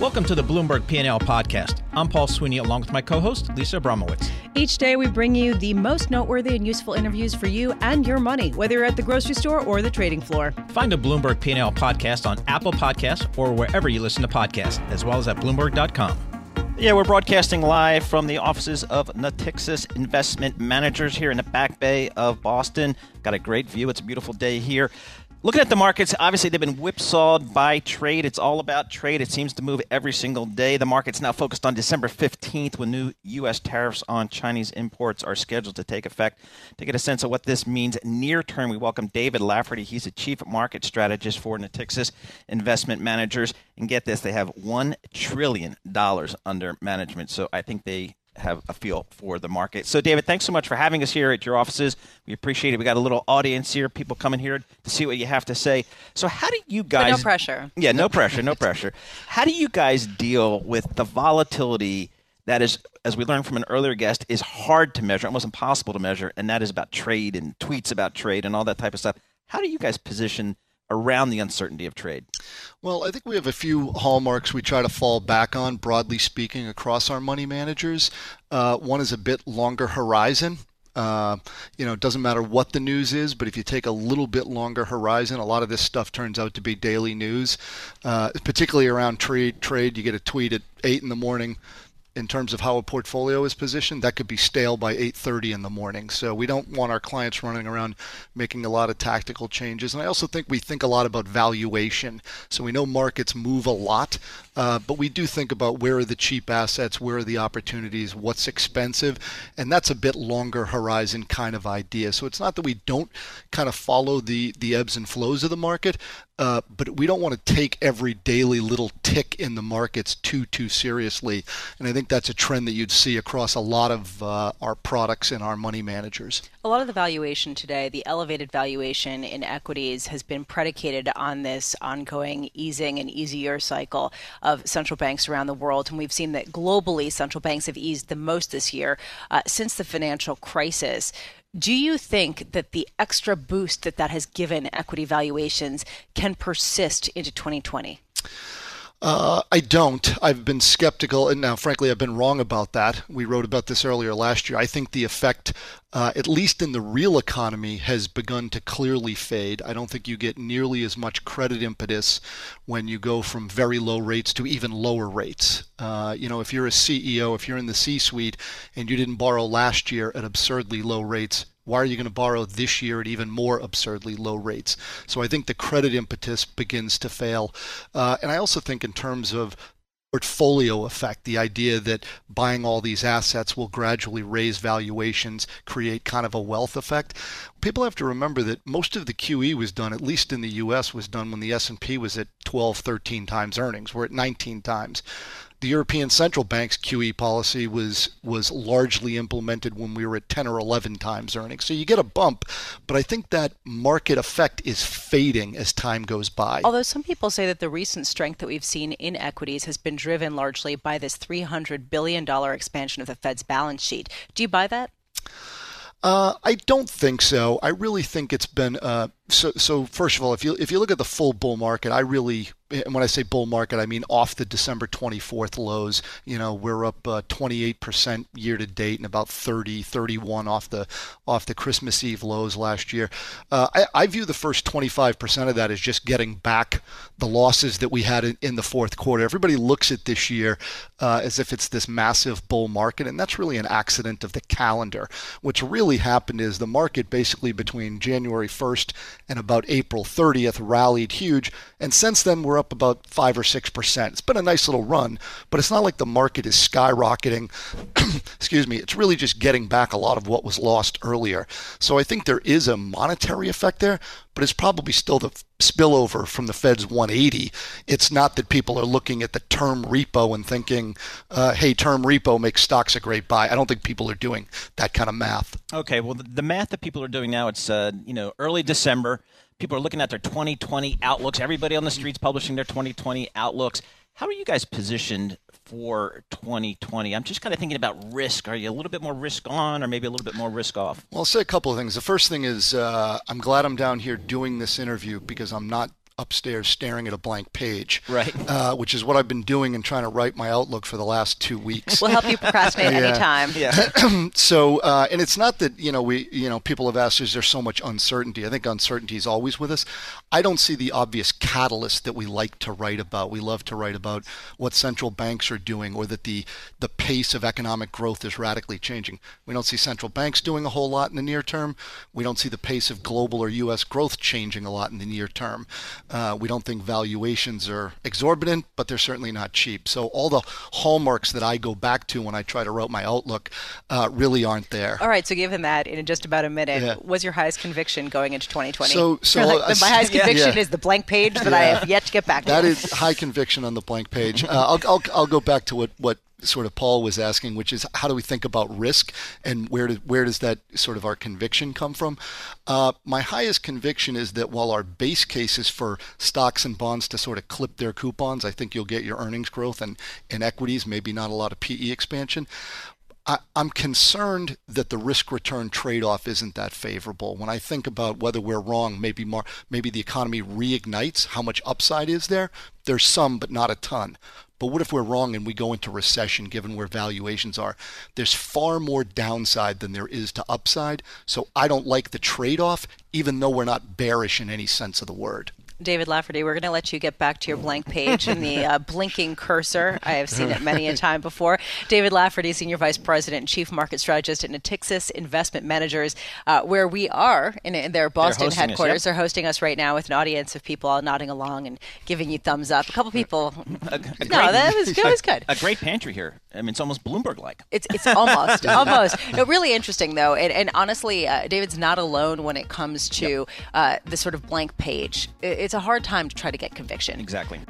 Welcome to the Bloomberg P&L podcast. I'm Paul Sweeney along with my co-host Lisa Abramowicz. Each day we bring you the most noteworthy and useful interviews for you and your money, whether you're at the grocery store or the trading floor. Find a Bloomberg P&L podcast on Apple Podcasts or wherever you listen to podcasts, as well as at bloomberg.com. Yeah, we're broadcasting live from the offices of Natixis Investment Managers here in the Back Bay of Boston. Got a great view. It's a beautiful day here. Looking at the markets, obviously they've been whipsawed by trade. It's all about trade. It seems to move every single day. The market's now focused on December 15th when new U.S. tariffs on Chinese imports are scheduled to take effect. To get a sense of what this means near term, we welcome David Lafferty. He's a chief market strategist for Natixis Investment Managers. And get this, they have $1 trillion under management. So I think they have a feel for the market. So, David, thanks so much for having us here at your offices. We appreciate it. We got a little audience here, people coming here to see what you have to say. So, how do you guys? But no pressure. Yeah, no pressure, no pressure. How do you guys deal with the volatility that is, as we learned from an earlier guest, is hard to measure, almost impossible to measure, and that is about trade and tweets about trade and all that type of stuff. How do you guys position? Around the uncertainty of trade? Well, I think we have a few hallmarks we try to fall back on, broadly speaking, across our money managers. Uh, one is a bit longer horizon. Uh, you know, it doesn't matter what the news is, but if you take a little bit longer horizon, a lot of this stuff turns out to be daily news, uh, particularly around trade. Trade, you get a tweet at eight in the morning in terms of how a portfolio is positioned, that could be stale by 8:30 in the morning. So we don't want our clients running around making a lot of tactical changes. And I also think we think a lot about valuation. So we know markets move a lot, uh, but we do think about where are the cheap assets, where are the opportunities, what's expensive, and that's a bit longer horizon kind of idea. So it's not that we don't kind of follow the the ebbs and flows of the market, uh, but we don't want to take every daily little tick in the markets too too seriously. And I think that's a trend that you'd see across a lot of uh, our products and our money managers. A lot of the valuation today, the elevated valuation in equities, has been predicated on this ongoing easing and easier cycle of central banks around the world. And we've seen that globally, central banks have eased the most this year uh, since the financial crisis. Do you think that the extra boost that that has given equity valuations can persist into 2020? Uh, I don't. I've been skeptical, and now, frankly, I've been wrong about that. We wrote about this earlier last year. I think the effect, uh, at least in the real economy, has begun to clearly fade. I don't think you get nearly as much credit impetus when you go from very low rates to even lower rates. Uh, you know, if you're a CEO, if you're in the C suite, and you didn't borrow last year at absurdly low rates, why are you going to borrow this year at even more absurdly low rates? So I think the credit impetus begins to fail. Uh, and I also think, in terms of portfolio effect, the idea that buying all these assets will gradually raise valuations, create kind of a wealth effect. People have to remember that most of the QE was done, at least in the US, was done when the S&P was at 12, 13 times earnings. We're at 19 times the European Central Bank's QE policy was was largely implemented when we were at 10 or 11 times earnings. So you get a bump, but I think that market effect is fading as time goes by. Although some people say that the recent strength that we've seen in equities has been driven largely by this 300 billion dollar expansion of the Fed's balance sheet. Do you buy that? Uh, I don't think so. I really think it's been uh, so. So first of all, if you if you look at the full bull market, I really and when I say bull market, I mean off the December 24th lows. You know, we're up uh, 28% year to date and about 30, 31 off the off the Christmas Eve lows last year. Uh, I, I, view the first 25% of that as just getting back the losses that we had in, in the fourth quarter. Everybody looks at this year uh, as if it's this massive bull market, and that's really an accident of the calendar. What's really happened is the market basically between January 1st and about April 30th rallied huge, and since then we're up about five or six percent. It's been a nice little run, but it's not like the market is skyrocketing. Excuse me. It's really just getting back a lot of what was lost earlier. So I think there is a monetary effect there, but it's probably still the spillover from the Fed's 180. It's not that people are looking at the term repo and thinking, uh, hey, term repo makes stocks a great buy. I don't think people are doing that kind of math. Okay, well, the, math that people are doing now, it's uh, you know early December. People are looking at their 2020 outlooks. Everybody on the streets publishing their 2020 outlooks. How are you guys positioned for 2020? I'm just kind of thinking about risk. Are you a little bit more risk on or maybe a little bit more risk off? Well, I'll say a couple of things. The first thing is uh, I'm glad I'm down here doing this interview because I'm not upstairs staring at a blank page. Right. Uh, which is what I've been doing and trying to write my outlook for the last two weeks. We'll help you procrastinate Yeah. anytime. Yeah. so, uh, and it's not that you know we you know people have asked is there so much uncertainty? I think uncertainty is always with us. I don't see the obvious catalyst that we like to write about. We love to write about what central banks are doing or that the the pace of economic growth is radically changing. We don't see central banks doing a whole lot in the near term. We don't see the pace of global or U.S. growth changing a lot in the near term. Uh, we don't think valuations are exorbitant, but they're certainly not cheap. So all the hallmarks that I go back to when I try to write my outlook uh, really aren't there. All right, so given that in just about a minute, Yeah. what's your highest conviction going into 2020? So- so, like, uh, my highest yeah. conviction Yeah. is the blank page that I have yet to get back to. is high conviction on the blank page. Uh, I'll, I'll, I'll go back to what, what sort of Paul was asking, which is how do we think about risk and where, do, where does that sort of our conviction come from? Uh, my highest conviction is that while our base case is for stocks and bonds to sort of clip their coupons, I think you'll get your earnings growth and, and equities, maybe not a lot of PE expansion. I, I'm concerned that the risk return trade off isn't that favorable. When I think about whether we're wrong, maybe more, maybe the economy reignites. How much upside is there? There's some, but not a ton. But what if we're wrong and we go into recession given where valuations are? There's far more downside than there is to upside. So I don't like the trade off, even though we're not bearish in any sense of the word. David Lafferty, we're going to let you get back to your blank page and the uh, blinking cursor. I have seen it many a time before. David Lafferty, Senior Vice President and Chief Market Strategist at Natixis Investment Managers, uh, where we are in, in their Boston hosting us, headquarters. yep. They're hosting us right now with an audience of people all nodding along and giving you thumbs up. A couple people. A, a no, great- that was, that was good. a great pantry here. I mean, it's almost Bloomberg-like. It's it's almost almost no really interesting though, and, and honestly, uh, David's not alone when it comes to uh, the sort of blank page. I- It's a hard time to try to get conviction. Exactly.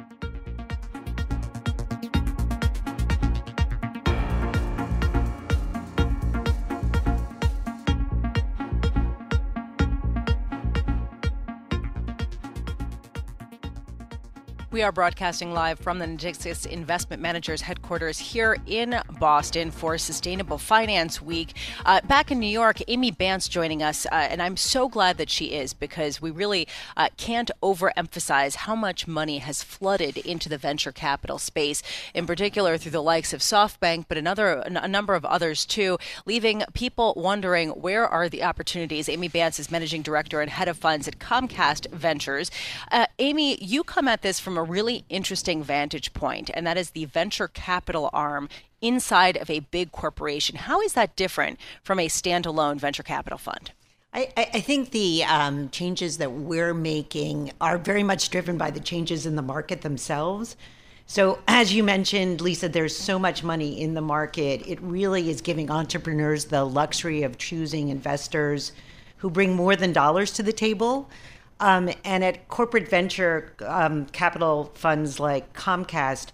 We are broadcasting live from the Natixis Investment Managers headquarters here in Boston for Sustainable Finance Week. Uh, back in New York, Amy Banse joining us, uh, and I'm so glad that she is because we really uh, can't overemphasize how much money has flooded into the venture capital space, in particular through the likes of SoftBank, but another a number of others too, leaving people wondering where are the opportunities. Amy Banse is managing director and head of funds at Comcast Ventures. Uh, Amy, you come at this from a really interesting vantage point, and that is the venture capital arm inside of a big corporation. How is that different from a standalone venture capital fund? I, I think the um, changes that we're making are very much driven by the changes in the market themselves. So, as you mentioned, Lisa, there's so much money in the market. It really is giving entrepreneurs the luxury of choosing investors who bring more than dollars to the table. Um, and at corporate venture um, capital funds like Comcast,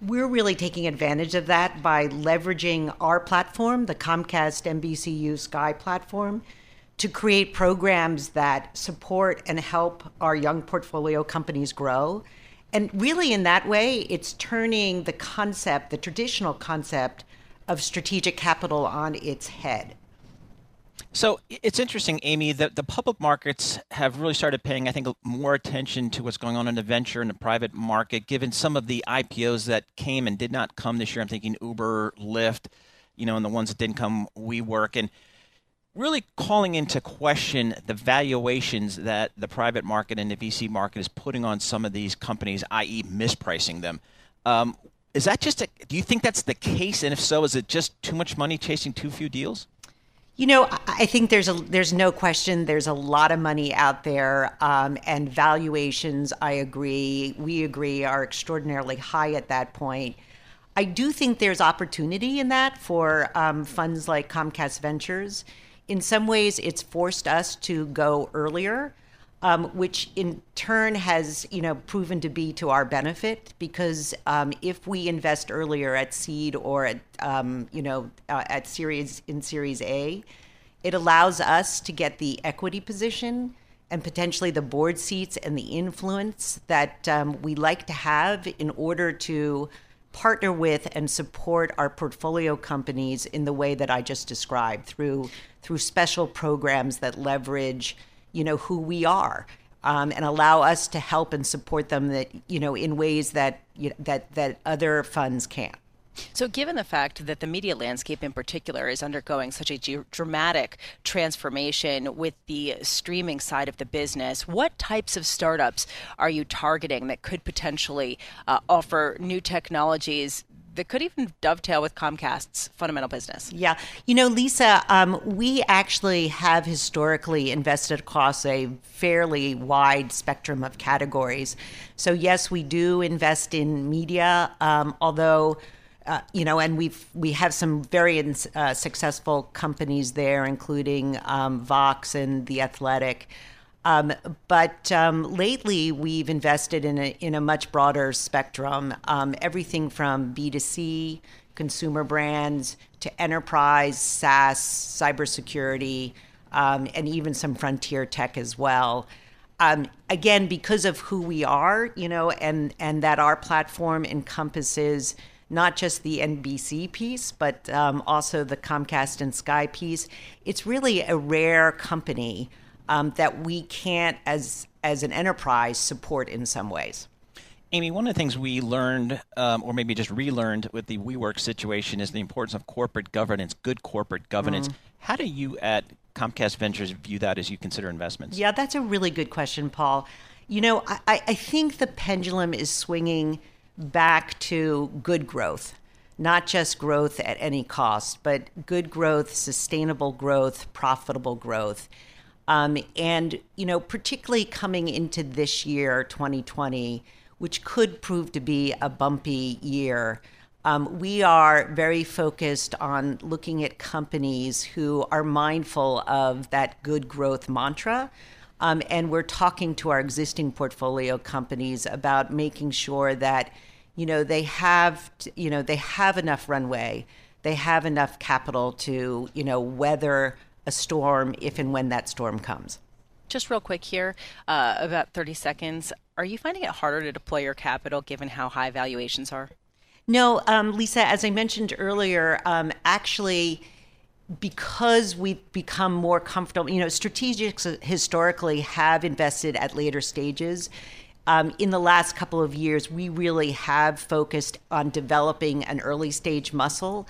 we're really taking advantage of that by leveraging our platform, the Comcast NBCU Sky platform, to create programs that support and help our young portfolio companies grow. And really, in that way, it's turning the concept, the traditional concept of strategic capital, on its head. So it's interesting, Amy, that the public markets have really started paying, I think, more attention to what's going on in the venture and the private market, given some of the IPOs that came and did not come this year. I'm thinking Uber, Lyft, you know, and the ones that didn't come, WeWork, and really calling into question the valuations that the private market and the VC market is putting on some of these companies, i.e., mispricing them. Um, is that just a? Do you think that's the case? And if so, is it just too much money chasing too few deals? You know, I- think there's a there's no question there's a lot of money out there, um, and valuations. I agree, we agree, are extraordinarily high at that point. I do think there's opportunity in that for um, funds like Comcast Ventures. In some ways, it's forced us to go earlier, um, which in turn has you know proven to be to our benefit because um, if we invest earlier at seed or at um, you know uh, at series in Series A, it allows us to get the equity position and potentially the board seats and the influence that um, we like to have in order to partner with and support our portfolio companies in the way that I just described through through special programs that leverage you know who we are um, and allow us to help and support them that you know in ways that you know, that that other funds can't. So, given the fact that the media landscape in particular is undergoing such a dramatic transformation with the streaming side of the business, what types of startups are you targeting that could potentially uh, offer new technologies that could even dovetail with Comcast's fundamental business. Yeah. You know, Lisa, um, we actually have historically invested across a fairly wide spectrum of categories. So, yes, we do invest in media, um, although. Uh, you know, and we've we have some very uh, successful companies there, including um, Vox and The Athletic. Um, but um, lately, we've invested in a, in a much broader spectrum um, everything from B2C, consumer brands, to enterprise, SaaS, cybersecurity, um, and even some frontier tech as well. Um, again, because of who we are, you know, and, and that our platform encompasses not just the NBC piece, but um, also the Comcast and Sky piece, it's really a rare company um, that we can't, as as an enterprise, support in some ways. Amy, one of the things we learned, um, or maybe just relearned with the WeWork situation, is the importance of corporate governance, good corporate governance. Mm. How do you at Comcast Ventures view that as you consider investments? Yeah, that's a really good question, Paul. You know, I, I think the pendulum is swinging back to good growth, not just growth at any cost, but good growth, sustainable growth, profitable growth. Um, and, you know, particularly coming into this year, 2020, which could prove to be a bumpy year, um, we are very focused on looking at companies who are mindful of that good growth mantra. Um, and we're talking to our existing portfolio companies about making sure that, you know, they have, you know, they have enough runway, they have enough capital to, you know, weather a storm if and when that storm comes. Just real quick here, uh, about 30 seconds. Are you finding it harder to deploy your capital given how high valuations are? No, um, Lisa, as I mentioned earlier, um, actually, because we've become more comfortable, you know, strategics historically have invested at later stages. Um, in the last couple of years, we really have focused on developing an early stage muscle.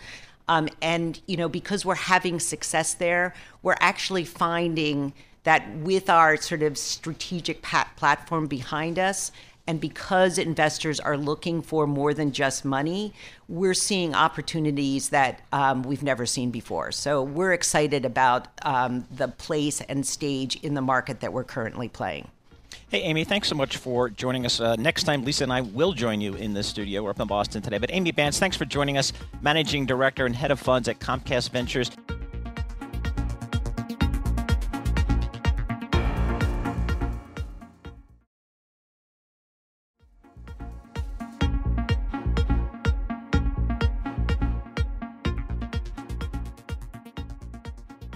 Um, and, you know, because we're having success there, we're actually finding that with our sort of strategic pat- platform behind us, and because investors are looking for more than just money, we're seeing opportunities that um, we've never seen before. So we're excited about um, the place and stage in the market that we're currently playing. Hey, Amy, thanks so much for joining us. Uh, next time, Lisa and I will join you in the studio. We're up in Boston today. But Amy Banse, thanks for joining us, Managing Director and Head of Funds at Comcast Ventures.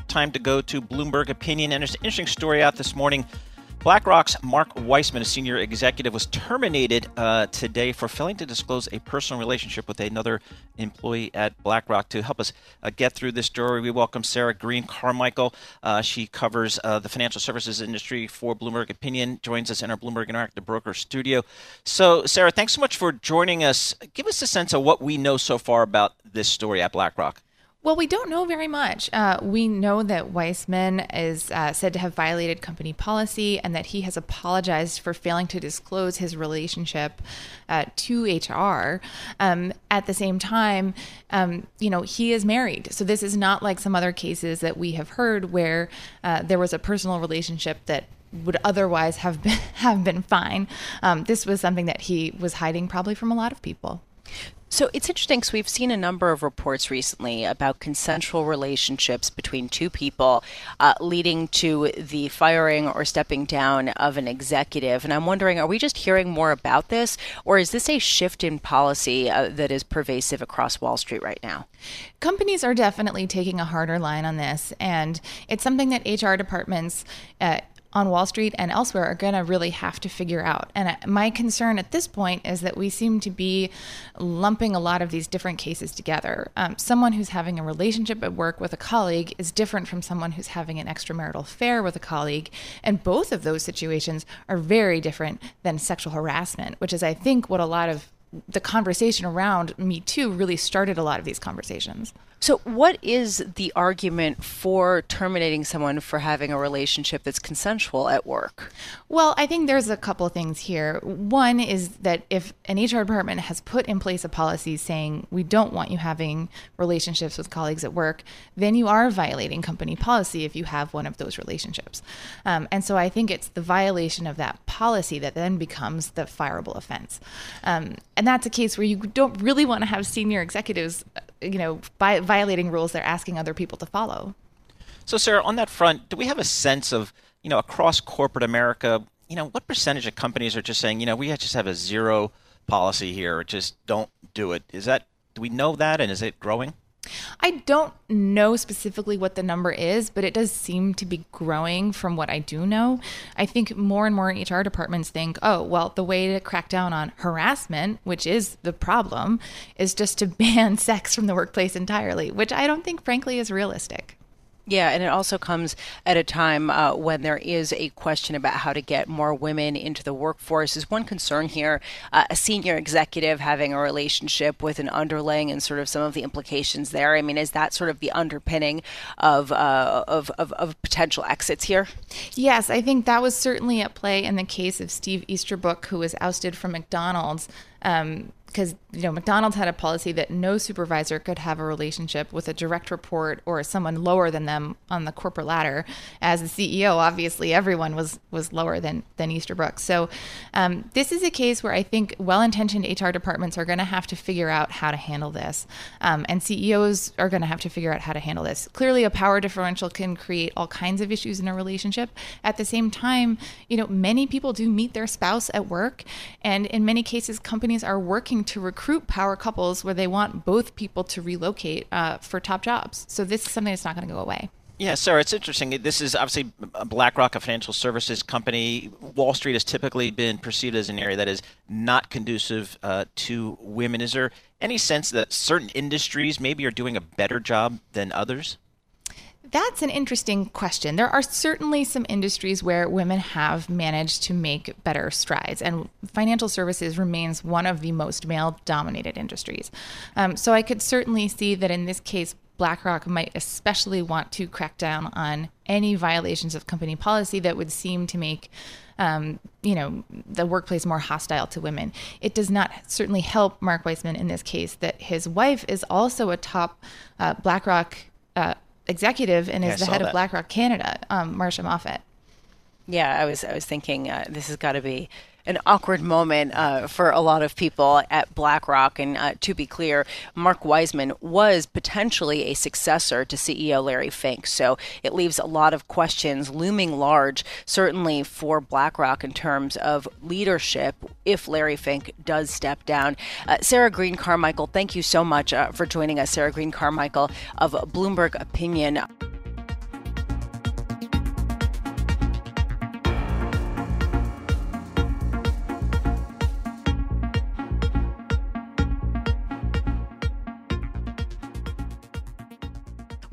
Time to go to Bloomberg Opinion. And there's an interesting story out this morning BlackRock's Mark Wiseman, a senior executive, was terminated uh, today for failing to disclose a personal relationship with another employee at BlackRock. To help us uh, get through this story, we welcome Sarah Green Carmichael. Uh, she covers uh, the financial services industry for Bloomberg Opinion, joins us in our Bloomberg Interactive Broker studio. So, Sarah, thanks so much for joining us. Give us a sense of what we know so far about this story at BlackRock. Well, we don't know very much. Uh, we know that Wiseman is uh, said to have violated company policy and that he has apologized for failing to disclose his relationship uh, to HR. Um, at the same time, um, you know, he is married. So this is not like some other cases that we have heard where uh, there was a personal relationship that would otherwise have been have been fine. Um, this was something that he was hiding probably from a lot of people. So it's interesting because we've seen a number of reports recently about consensual relationships between two people uh, leading to the firing or stepping down of an executive. And I'm wondering, are we just hearing more about this, or is this a shift in policy uh, that is pervasive across Wall Street right now? Companies are definitely taking a harder line on this, and it's something that HR departments uh, on Wall Street and elsewhere are going to really have to figure out. And my concern at this point is that we seem to be lumping a lot of these different cases together. Um, someone who's having a relationship at work with a colleague is different from someone who's having an extramarital affair with a colleague. And both of those situations are very different than sexual harassment, which is, I think, what a lot of the conversation around Me Too really started a lot of these conversations. So, what is the argument for terminating someone for having a relationship that's consensual at work? Well, I think there's a couple things here. One is that if an HR department has put in place a policy saying we don't want you having relationships with colleagues at work, then you are violating company policy if you have one of those relationships. Um, and so I think it's the violation of that policy that then becomes the fireable offense. Um, and that's a case where you don't really want to have senior executives uh, you know, by violating rules they're asking other people to follow. So, Sarah, on that front, do we have a sense of, you know, across corporate America, you know, what percentage of companies are just saying, you know, we just have a zero policy here, just don't do it? Is that, do we know that, and is it growing? I don't know specifically what the number is, but it does seem to be growing from what I do know. I think more and more HR departments think, oh, well, the way to crack down on harassment, which is the problem, is just to ban sex from the workplace entirely, which I don't think, frankly, is realistic. Yeah, and it also comes at a time uh, when there is a question about how to get more women into the workforce. Is one concern here uh, a senior executive having a relationship with an underling and sort of some of the implications there? I mean, is that sort of the underpinning of uh, of, of, of potential exits here? Yes, I think that was certainly at play in the case of Steve Easterbrook, who was ousted from McDonald's. Um, because you know McDonald's had a policy that no supervisor could have a relationship with a direct report or someone lower than them on the corporate ladder. As the CEO, obviously everyone was was lower than than Easterbrook. So um, this is a case where I think well-intentioned HR departments are going to have to figure out how to handle this, um, and CEOs are going to have to figure out how to handle this. Clearly, a power differential can create all kinds of issues in a relationship. At the same time, you know many people do meet their spouse at work, and in many cases, companies are working to recruit power couples where they want both people to relocate uh, for top jobs. So this is something that's not going to go away. Yeah, Sarah, it's interesting. This is obviously BlackRock, a financial services company. Wall Street has typically been perceived as an area that is not conducive uh, to women. Is there any sense that certain industries maybe are doing a better job than others? That's an interesting question. There are certainly some industries where women have managed to make better strides, and financial services remains one of the most male dominated industries. Um, so I could certainly see that in this case, BlackRock might especially want to crack down on any violations of company policy that would seem to make um, you know, the workplace more hostile to women. It does not certainly help Mark Wiseman in this case that his wife is also a top uh, BlackRock uh, executive and is the head that. of BlackRock Canada, um, Marcia Moffat. Yeah, I was I was thinking uh, this has got to be an awkward moment uh, for a lot of people at BlackRock. And uh, to be clear, Mark Wiseman was potentially a successor to CEO Larry Fink. So it leaves a lot of questions looming large, certainly for BlackRock in terms of leadership if Larry Fink does step down. Uh, Sarah Green Carmichael, thank you so much uh, for joining us. Sarah Green Carmichael of Bloomberg Opinion.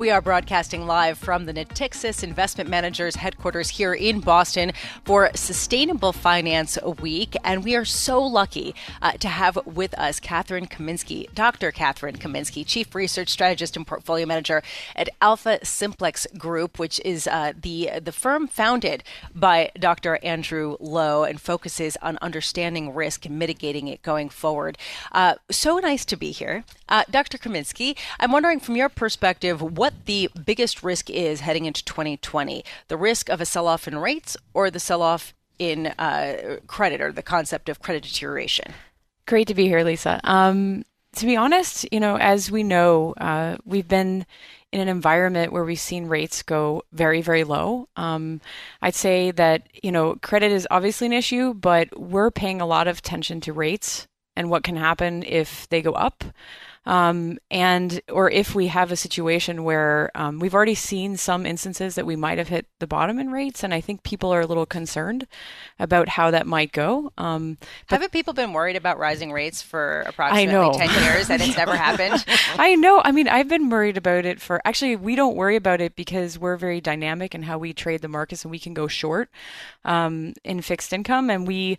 We are broadcasting live from the Natixis Investment Managers headquarters here in Boston for Sustainable Finance Week. And we are so lucky uh, to have with us Kathryn Kaminski, Dr. Kathryn Kaminski, Chief Research Strategist and Portfolio Manager at AlphaSimplex Group, which is uh, the, the firm founded by Dr. Andrew Lo and focuses on understanding risk and mitigating it going forward. Uh, so nice to be here. Uh, Dr. Kaminski, I'm wondering from your perspective, what what the biggest risk is heading into 2020 the risk of a sell off in rates or the sell off in uh, credit or the concept of credit deterioration. Great to be here, Lisa. Um, to be honest, you know, as we know, uh, we've been in an environment where we've seen rates go very, very low. Um, I'd say that, you know, credit is obviously an issue, but we're paying a lot of attention to rates and what can happen if they go up. Um, and or if we have a situation where um, we've already seen some instances that we might have hit the bottom in rates, and I think people are a little concerned about how that might go. Um, Haven't people been worried about rising rates for approximately ten years, and it's never happened? I know. I mean, I've been worried about it for. Actually, we don't worry about it because we're very dynamic in how we trade the markets, and we can go short um, in fixed income, and we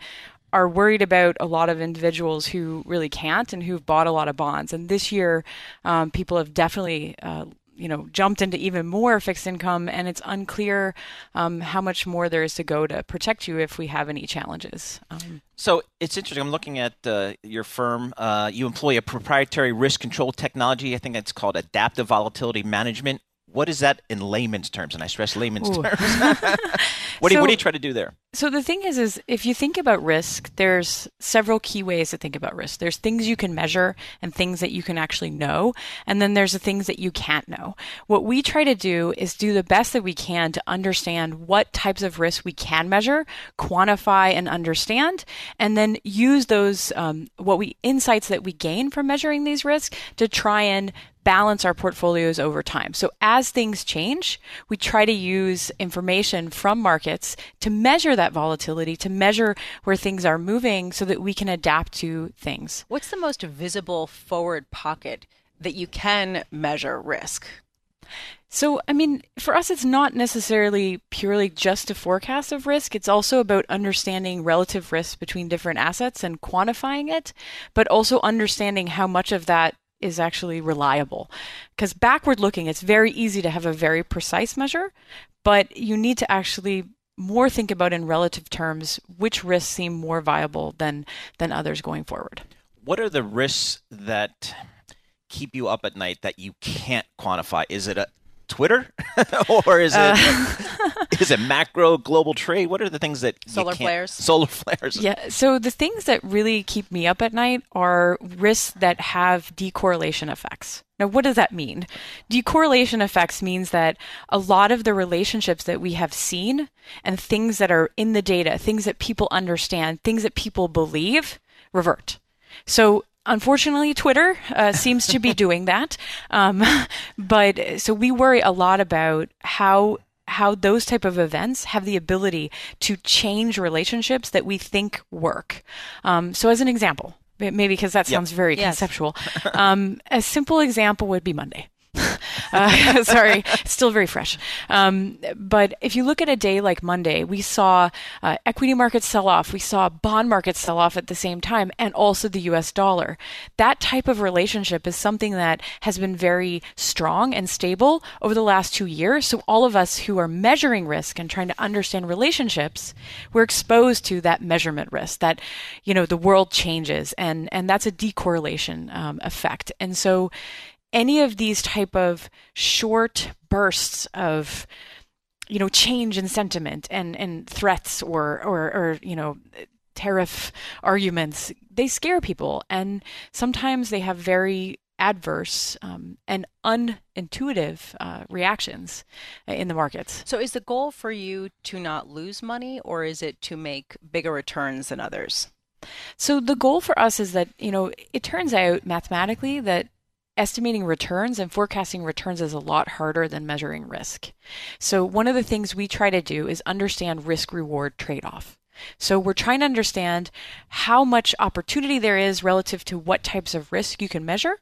are worried about a lot of individuals who really can't and who've bought a lot of bonds. And this year, um, people have definitely. Uh, you know, jumped into even more fixed income, and it's unclear um, how much more there is to go to protect you if we have any challenges. Um, so it's interesting. I'm looking at uh, your firm. Uh, you employ a proprietary risk control technology. I think it's called adaptive volatility management. What is that in layman's terms? And I stress layman's Ooh. terms. what, do you, what do you try to do there? So the thing is, is if you think about risk, there's several key ways to think about risk. There's things you can measure and things that you can actually know, and then there's the things that you can't know. What we try to do is do the best that we can to understand what types of risk we can measure, quantify, and understand, and then use those um, what we insights that we gain from measuring these risks to try and balance our portfolios over time. So as things change, we try to use information from markets to measure that volatility, to measure where things are moving so that we can adapt to things. What's the most visible forward pocket that you can measure risk? So, I mean, for us, it's not necessarily purely just a forecast of risk. It's also about understanding relative risk between different assets and quantifying it, but also understanding how much of that is actually reliable. Because backward looking, it's very easy to have a very precise measure, but you need to actually more think about in relative terms which risks seem more viable than than others going forward. What are the risks that keep you up at night that you can't quantify? Is it a Twitter, or is it uh, is it macro global trade? What are the things that solar flares? Solar flares. Yeah. So the things that really keep me up at night are risks that have decorrelation effects. Now, what does that mean? Decorrelation effects means that a lot of the relationships that we have seen and things that are in the data, things that people understand, things that people believe, revert. So Unfortunately, Twitter uh, seems to be doing that. Um, but so we worry a lot about how how those type of events have the ability to change relationships that we think work. Um, so, as an example, maybe because that sounds yep. very yes. conceptual, um, a simple example would be Monday. uh, sorry, still very fresh. Um, but if you look at a day like Monday, we saw uh, equity markets sell off, we saw bond markets sell off at the same time, and also the US dollar. That type of relationship is something that has been very strong and stable over the last two years. So, all of us who are measuring risk and trying to understand relationships, we're exposed to that measurement risk that, you know, the world changes, and, and that's a decorrelation um, effect. And so, any of these type of short bursts of you know change in sentiment and and threats or or or you know tariff arguments they scare people and sometimes they have very adverse um, and unintuitive uh, reactions in the markets. So, is the goal for you to not lose money, or is it to make bigger returns than others? So, the goal for us is that, you know, it turns out mathematically that estimating returns and forecasting returns is a lot harder than measuring risk. So, one of the things we try to do is understand risk reward trade off. So, we're trying to understand how much opportunity there is relative to what types of risk you can measure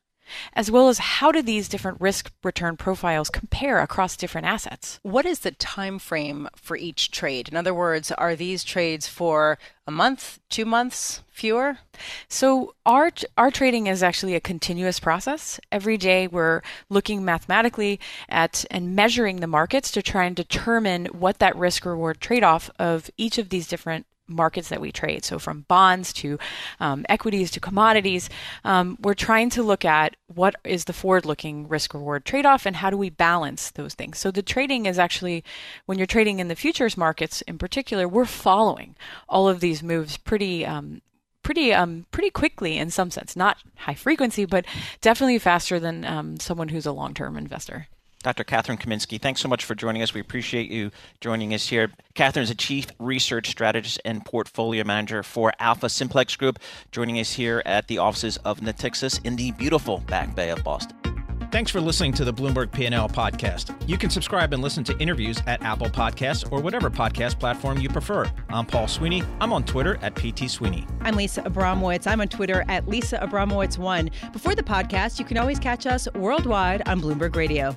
as well as how do these different risk return profiles compare across different assets. What is the time frame for each trade? In other words, are these trades for a month, 2 months, fewer? So our our trading is actually a continuous process. Every day we're looking mathematically at and measuring the markets to try and determine what that risk reward trade-off of each of these different markets that we trade. So, from bonds to um, equities to commodities, um, we're trying to look at what is the forward looking risk reward trade off and how do we balance those things. So, the trading is actually, when you're trading in the futures markets in particular, we're following all of these moves pretty. Um, pretty um pretty quickly in some sense not high frequency but definitely faster than um, someone who's a long-term investor Dr. Kathryn Kaminski, thanks so much for joining us. We appreciate you joining us here. Kathryn is a chief research strategist and portfolio manager for AlphaSimplex Group, joining us here at the offices of Natixis in the beautiful Back Bay of Boston. Thanks for listening to the Bloomberg P&L podcast. You can subscribe and listen to interviews at Apple Podcasts or whatever podcast platform you prefer. I'm Paul Sweeney. I'm on Twitter at PT Sweeney. I'm Lisa Abramowicz. I'm on Twitter at Lisa Abramowicz1. Before the podcast, you can always catch us worldwide on Bloomberg Radio.